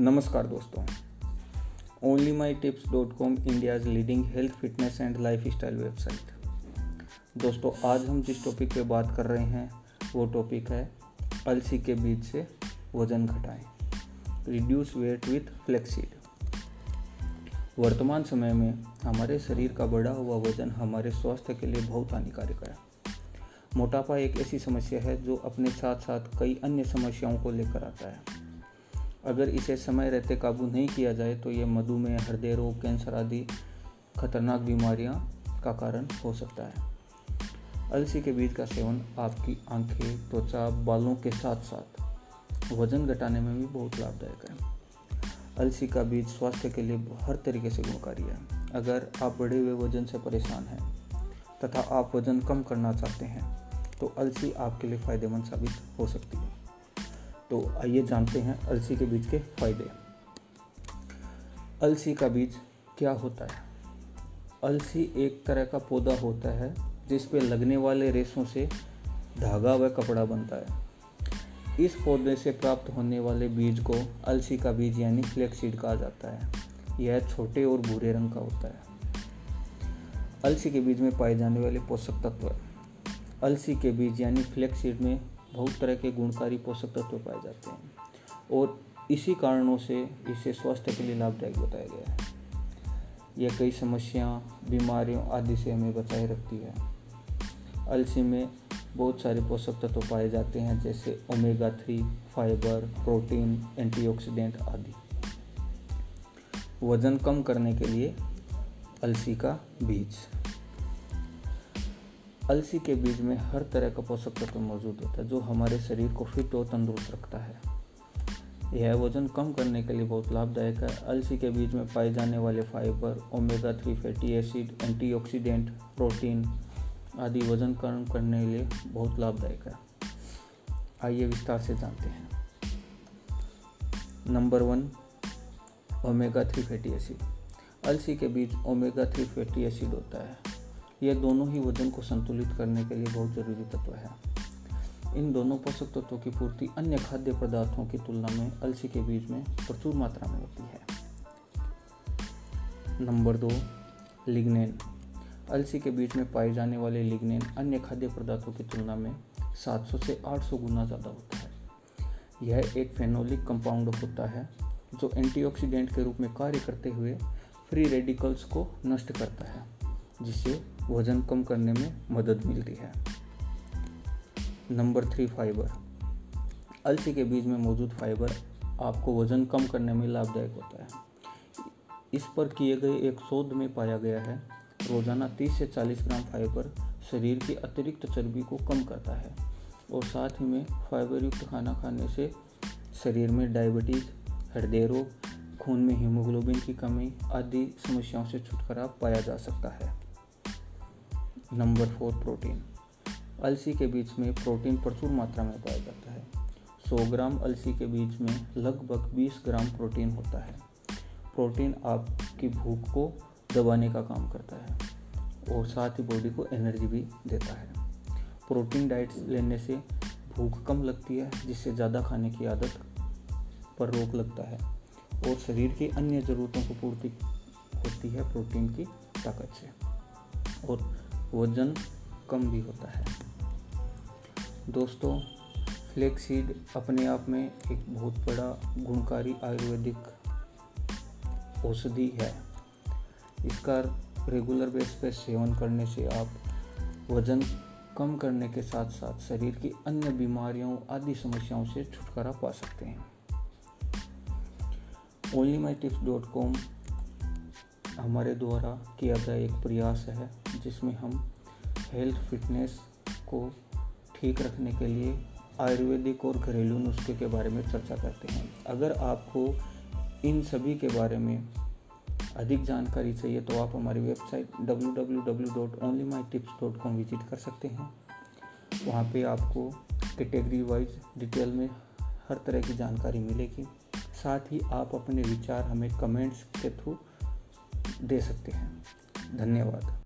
नमस्कार दोस्तों। Only my tips dot com India's leading health fitness and lifestyle website दोस्तों, आज हम जिस टॉपिक पे बात कर रहे हैं, वो टॉपिक है अलसी के बीज से वज़न घटाएँ। रिड्यूस वेट विथ फ्लेक्सीड वर्तमान समय में हमारे शरीर का बढ़ा हुआ वज़न हमारे स्वास्थ्य के लिए बहुत हानिकारक है। मोटापा एक ऐसी समस्या है जो अपने साथ साथ कई अन्य समस्याओं को लेकर आता है। अगर इसे समय रहते काबू नहीं किया जाए तो ये मधुमेह हृदय रोग कैंसर आदि खतरनाक बीमारियाँ का कारण हो सकता है। अलसी के बीज का सेवन आपकी आँखें, त्वचा, बालों के साथ साथ वज़न घटाने में भी बहुत लाभदायक है। अलसी का बीज स्वास्थ्य के लिए हर तरीके से गुणकारी है। अगर आप बढ़े हुए वज़न से परेशान हैं तथा आप वज़न कम करना चाहते हैं तो अलसी आपके लिए फ़ायदेमंद साबित हो सकती है। तो आइए जानते हैं अलसी के बीज के फ़ायदे। अलसी का बीज क्या होता है? अलसी एक तरह का पौधा होता है जिस पे लगने वाले रेशों से धागा व कपड़ा बनता है। इस पौधे से प्राप्त होने वाले बीज को अलसी का बीज यानी फ्लेक्सीड कहा जाता है। यह छोटे और भूरे रंग का होता है। अलसी के बीज में पाए जाने वाले पोषक तत्व। अलसी के बीज यानी फ्लेक्सीड में बहुत तरह के गुणकारी पोषक तत्व पाए जाते हैं और इसी कारणों से इसे स्वास्थ्य के लिए लाभदायक बताया गया है। यह कई समस्या, बीमारियों आदि से हमें बचाए रखती है। अलसी में बहुत सारे पोषक तत्व पाए जाते हैं, जैसे omega three fibre protein antioxidant आदि। वज़न कम करने के लिए अलसी का बीज। अलसी के बीज में हर तरह का पोषक तत्व मौजूद होता है, जो हमारे शरीर को फिट और तंदुरुस्त रखता है। यह वज़न कम करने के लिए बहुत लाभदायक है। अलसी के बीज में पाए जाने वाले fibre, omega three fatty acid, antioxidant, protein आदि वज़न कम करने के लिए बहुत लाभदायक है। आइए विस्तार से जानते हैं। Number one, omega three fatty acid. अलसी के बीज ओमेगा थ्री फैटी एसिड होता है। यह दोनों ही वज़न को संतुलित करने के लिए बहुत ज़रूरी तत्व है। इन दोनों पोषक तत्वों की पूर्ति अन्य खाद्य पदार्थों की तुलना में अलसी के बीज में प्रचुर मात्रा में होती है। नंबर दो, लिग्नेन। अलसी के बीज में पाए जाने वाले लिग्नेन अन्य खाद्य पदार्थों की तुलना में 700 से 800 गुना ज़्यादा होता है। यह एक फेनोलिक कंपाउंड होता है, जो एंटीऑक्सीडेंट के रूप में कार्य करते हुए फ्री रेडिकल्स को नष्ट करता है, जिससे वज़न कम करने में मदद मिलती है। Number three, fibre. अलसी के बीज में मौजूद फाइबर आपको वज़न कम करने में लाभदायक होता है। इस पर किए गए एक शोध में पाया गया है, रोज़ाना 30 से 40 ग्राम फाइबर शरीर की अतिरिक्त चर्बी को कम करता है और साथ ही में फाइबर युक्त खाना खाने से शरीर में डायबिटीज़, हृदय रोग, खून में हीमोग्लोबिन की कमी आदि समस्याओं से छुटकारा पाया जा सकता है। Number four protein. अलसी के बीज में प्रोटीन प्रचुर मात्रा में पाया जाता है। 100 ग्राम अलसी के बीज में लगभग 20 ग्राम प्रोटीन होता है। प्रोटीन आपकी भूख को दबाने का काम करता है और साथ ही बॉडी को एनर्जी भी देता है। प्रोटीन डाइट लेने से भूख कम लगती है, जिससे ज़्यादा खाने की आदत पर रोक लगता है और शरीर की अन्य ज़रूरतों को पूर्ति होती है प्रोटीन की ताकत से। और वज़न कम भी होता है। दोस्तों फ्लेक्सीड अपने आप में एक बहुत बड़ा गुणकारी आयुर्वेदिक औषधि है। इसका रेगुलर बेस पर सेवन करने से आप वज़न कम करने के साथ साथ शरीर की अन्य बीमारियों आदि समस्याओं से छुटकारा पा सकते हैं। Only my tips dot com हमारे द्वारा किया गया एक प्रयास है जिसमें हम हेल्थ फिटनेस को ठीक रखने के लिए आयुर्वेदिक और घरेलू नुस्खे के बारे में चर्चा करते हैं। अगर आपको इन सभी के बारे में अधिक जानकारी चाहिए तो आप हमारी वेबसाइट www.onlyMyTips.com विज़िट कर सकते हैं। वहाँ पे आपको कैटेगरी वाइज डिटेल में हर तरह की जानकारी मिलेगी। साथ ही आप अपने विचार हमें कमेंट्स के थ्रू दे सकते हैं। धन्यवाद।